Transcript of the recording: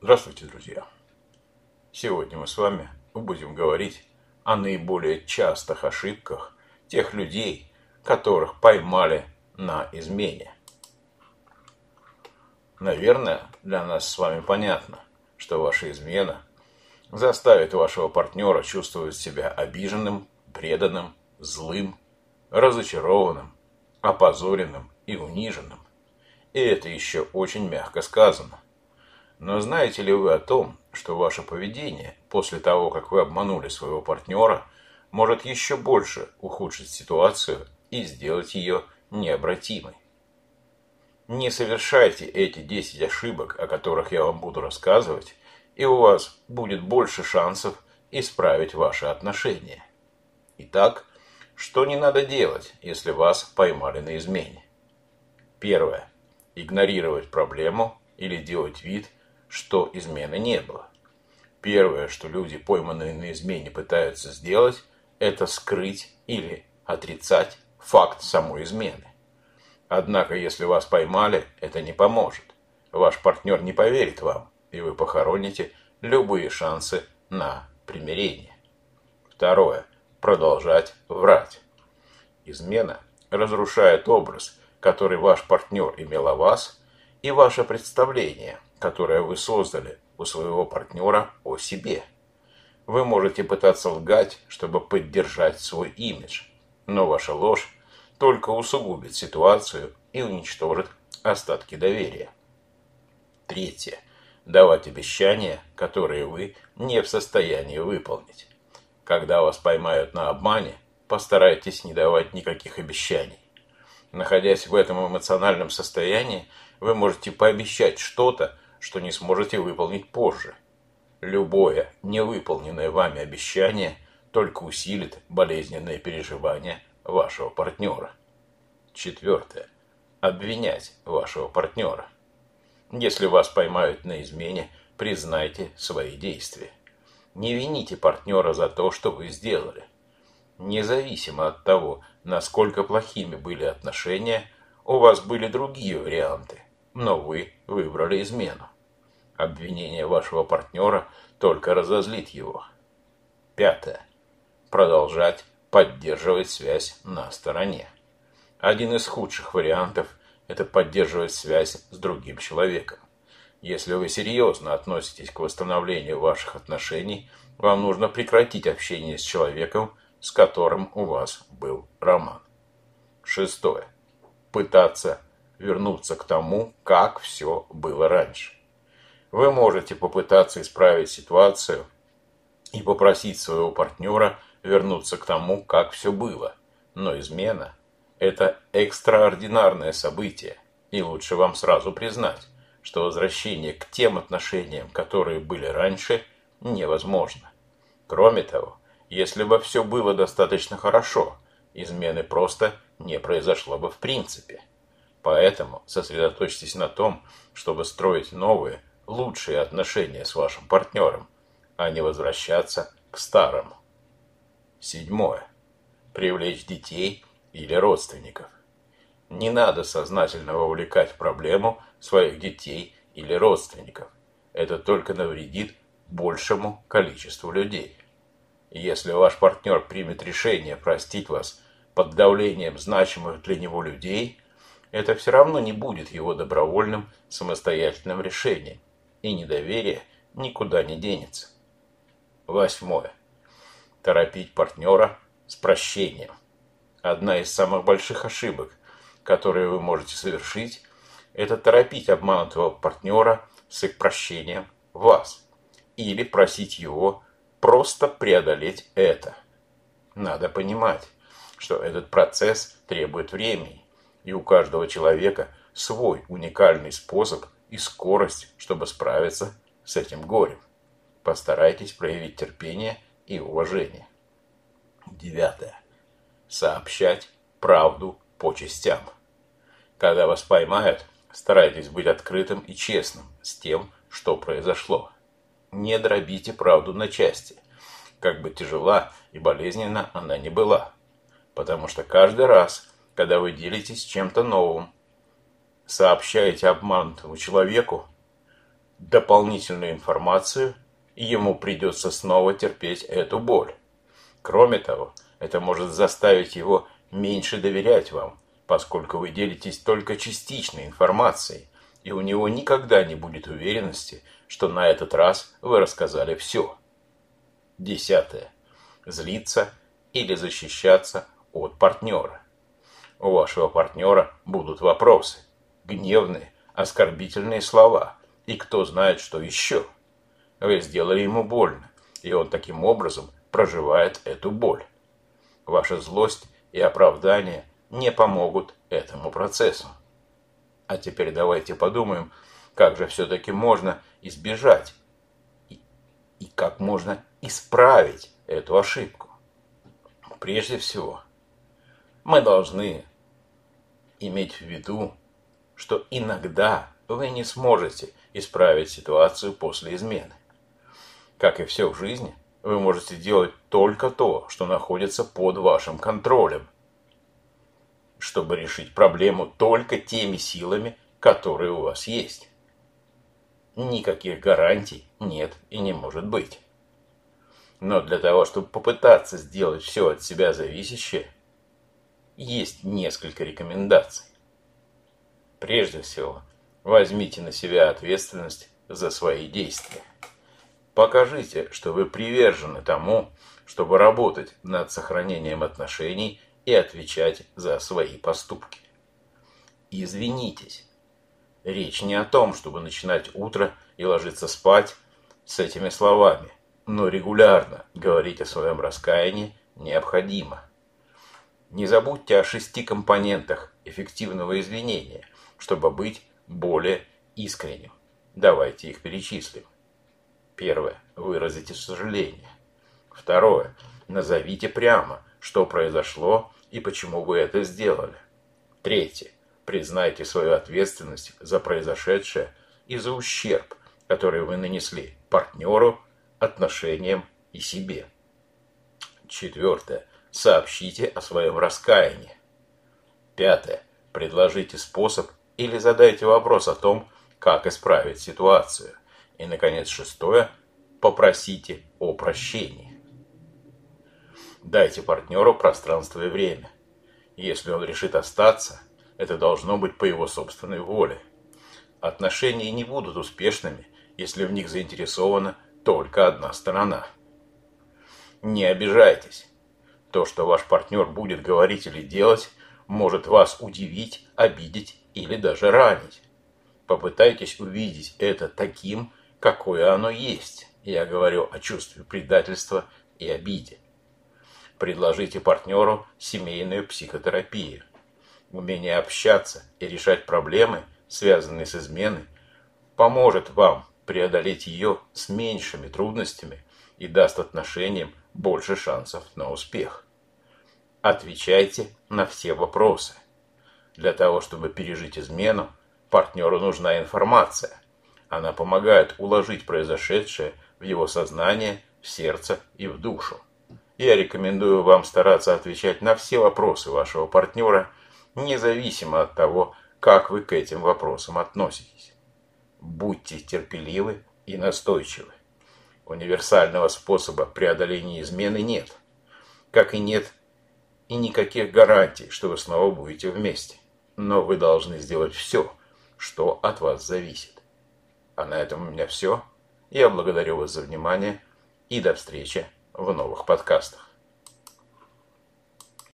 Здравствуйте, друзья! Сегодня мы с вами будем говорить о наиболее частых ошибках тех людей, которых поймали на измене. Наверное, для нас с вами понятно, что ваша измена заставит вашего партнера чувствовать себя обиженным, преданным, злым, разочарованным, опозоренным и униженным. И это еще очень мягко сказано. Но знаете ли вы о том, что ваше поведение после того, как вы обманули своего партнера, может еще больше ухудшить ситуацию и сделать ее необратимой? Не совершайте эти 10 ошибок, о которых я вам буду рассказывать, и у вас будет больше шансов исправить ваши отношения. Итак, что не надо делать, если вас поймали на измене? Первое. Игнорировать проблему или делать вид, что измены не было. Первое, что люди, пойманные на измене, пытаются сделать, это скрыть или отрицать факт самой измены. Однако, если вас поймали, это не поможет. Ваш партнер не поверит вам, и вы похороните любые шансы на примирение. Второе. Продолжать врать. Измена разрушает образ, который ваш партнер имел о вас, и ваше представление – которое вы создали у своего партнера о себе. Вы можете пытаться лгать, чтобы поддержать свой имидж, но ваша ложь только усугубит ситуацию и уничтожит остатки доверия. Третье. Давать обещания, которые вы не в состоянии выполнить. Когда вас поймают на обмане, постарайтесь не давать никаких обещаний. Находясь в этом эмоциональном состоянии, вы можете пообещать что-то, что не сможете выполнить позже. Любое невыполненное вами обещание только усилит болезненные переживания вашего партнера. Четвертое. Обвинять вашего партнера. Если вас поймают на измене, признайте свои действия. Не вините партнера за то, что вы сделали. Независимо от того, насколько плохими были отношения, у вас были другие варианты но вы выбрали измену. Обвинение вашего партнера только разозлит его. Пятое. Продолжать поддерживать связь на стороне. Один из худших вариантов – это поддерживать связь с другим человеком. Если вы серьезно относитесь к восстановлению ваших отношений, вам нужно прекратить общение с человеком, с которым у вас был роман. Шестое. Пытаться вернуться к тому, как все было раньше. Вы можете попытаться исправить ситуацию и попросить своего партнера вернуться к тому, как все было. Но измена – это экстраординарное событие, и лучше вам сразу признать, что возвращение к тем отношениям, которые были раньше, невозможно. Кроме того, если бы все было достаточно хорошо, измены просто не произошло бы в принципе. Поэтому сосредоточьтесь на том, чтобы строить новые, лучшие отношения с вашим партнером, а не возвращаться к старому. Седьмое. Привлечь детей или родственников. Не надо сознательно вовлекать в проблему своих детей или родственников. Это только навредит большему количеству людей. Если ваш партнер примет решение простить вас под давлением значимых для него людей – это все равно не будет его добровольным самостоятельным решением, и недоверие никуда не денется. Восьмое. Торопить партнера с прощением. Одна из самых больших ошибок, которые вы можете совершить, это торопить обманутого партнера с их прощением вас или просить его просто преодолеть это. Надо понимать, что этот процесс требует времени, и у каждого человека свой уникальный способ и скорость, чтобы справиться с этим горем. Постарайтесь проявить терпение и уважение. Девятое. Сообщать правду по частям. Когда вас поймают, старайтесь быть открытым и честным с тем, что произошло. Не дробите правду на части, как бы тяжела и болезненна она не была. Потому что каждый раз, когда вы делитесь чем-то новым. Сообщаете обманутому человеку дополнительную информацию, и ему придется снова терпеть эту боль. Кроме того, это может заставить его меньше доверять вам, поскольку вы делитесь только частичной информацией, и у него никогда не будет уверенности, что на этот раз вы рассказали все. Десятое. Злиться или защищаться от партнера. У вашего партнера будут вопросы, гневные, оскорбительные слова и кто знает что еще. Вы сделали ему больно, и он таким образом проживает эту боль. Ваша злость и оправдание не помогут этому процессу. А теперь давайте подумаем, как же все-таки можно избежать и, и как можно исправить эту ошибку. Прежде всего, мы должны иметь в виду, что иногда вы не сможете исправить ситуацию после измены. Как и все в жизни, вы можете делать только то, что находится под вашим контролем, чтобы решить проблему только теми силами, которые у вас есть. Никаких гарантий нет и не может быть. Но для того, чтобы попытаться сделать все от себя зависящее, есть несколько рекомендаций. Прежде всего, возьмите на себя ответственность за свои действия. Покажите, что вы привержены тому, чтобы работать над сохранением отношений и отвечать за свои поступки. Извинитесь. Речь не о том, чтобы начинать утро и ложиться спать с этими словами, но регулярно говорить о своем раскаянии необходимо. Не забудьте о шести компонентах эффективного извинения, чтобы быть более искренним. Давайте их перечислим. Первое. Выразите сожаление. Второе. Назовите прямо, что произошло и почему вы это сделали. Третье. Признайте свою ответственность за произошедшее и за ущерб, который вы нанесли партнеру, отношениям и себе. Четвертое. Сообщите о своем раскаянии. Пятое. Предложите способ или задайте вопрос о том, как исправить ситуацию. И, наконец, шестое – попросите о прощении. Дайте партнеру пространство и время. Если он решит остаться, это должно быть по его собственной воле. Отношения не будут успешными, если в них заинтересована только одна сторона. Не обижайтесь. То, что ваш партнер будет говорить или делать, может вас удивить, обидеть или даже ранить. Попытайтесь увидеть это таким, какое оно есть. Я говорю о чувстве предательства и обиде. Предложите партнеру семейную психотерапию. Умение общаться и решать проблемы, связанные с изменой, поможет вам преодолеть ее с меньшими трудностями и даст отношениям больше шансов на успех. Отвечайте на все вопросы. Для того, чтобы пережить измену, партнеру нужна информация – она помогает уложить произошедшее в его сознание, в сердце и в душу. Я рекомендую вам стараться отвечать на все вопросы вашего партнера, независимо от того, как вы к этим вопросам относитесь. Будьте терпеливы и настойчивы. Универсального способа преодоления измены нет. Как и нет и никаких гарантий, что вы снова будете вместе. Но вы должны сделать все, что от вас зависит. А на этом у меня все. Я благодарю вас за внимание и до встречи в новых подкастах.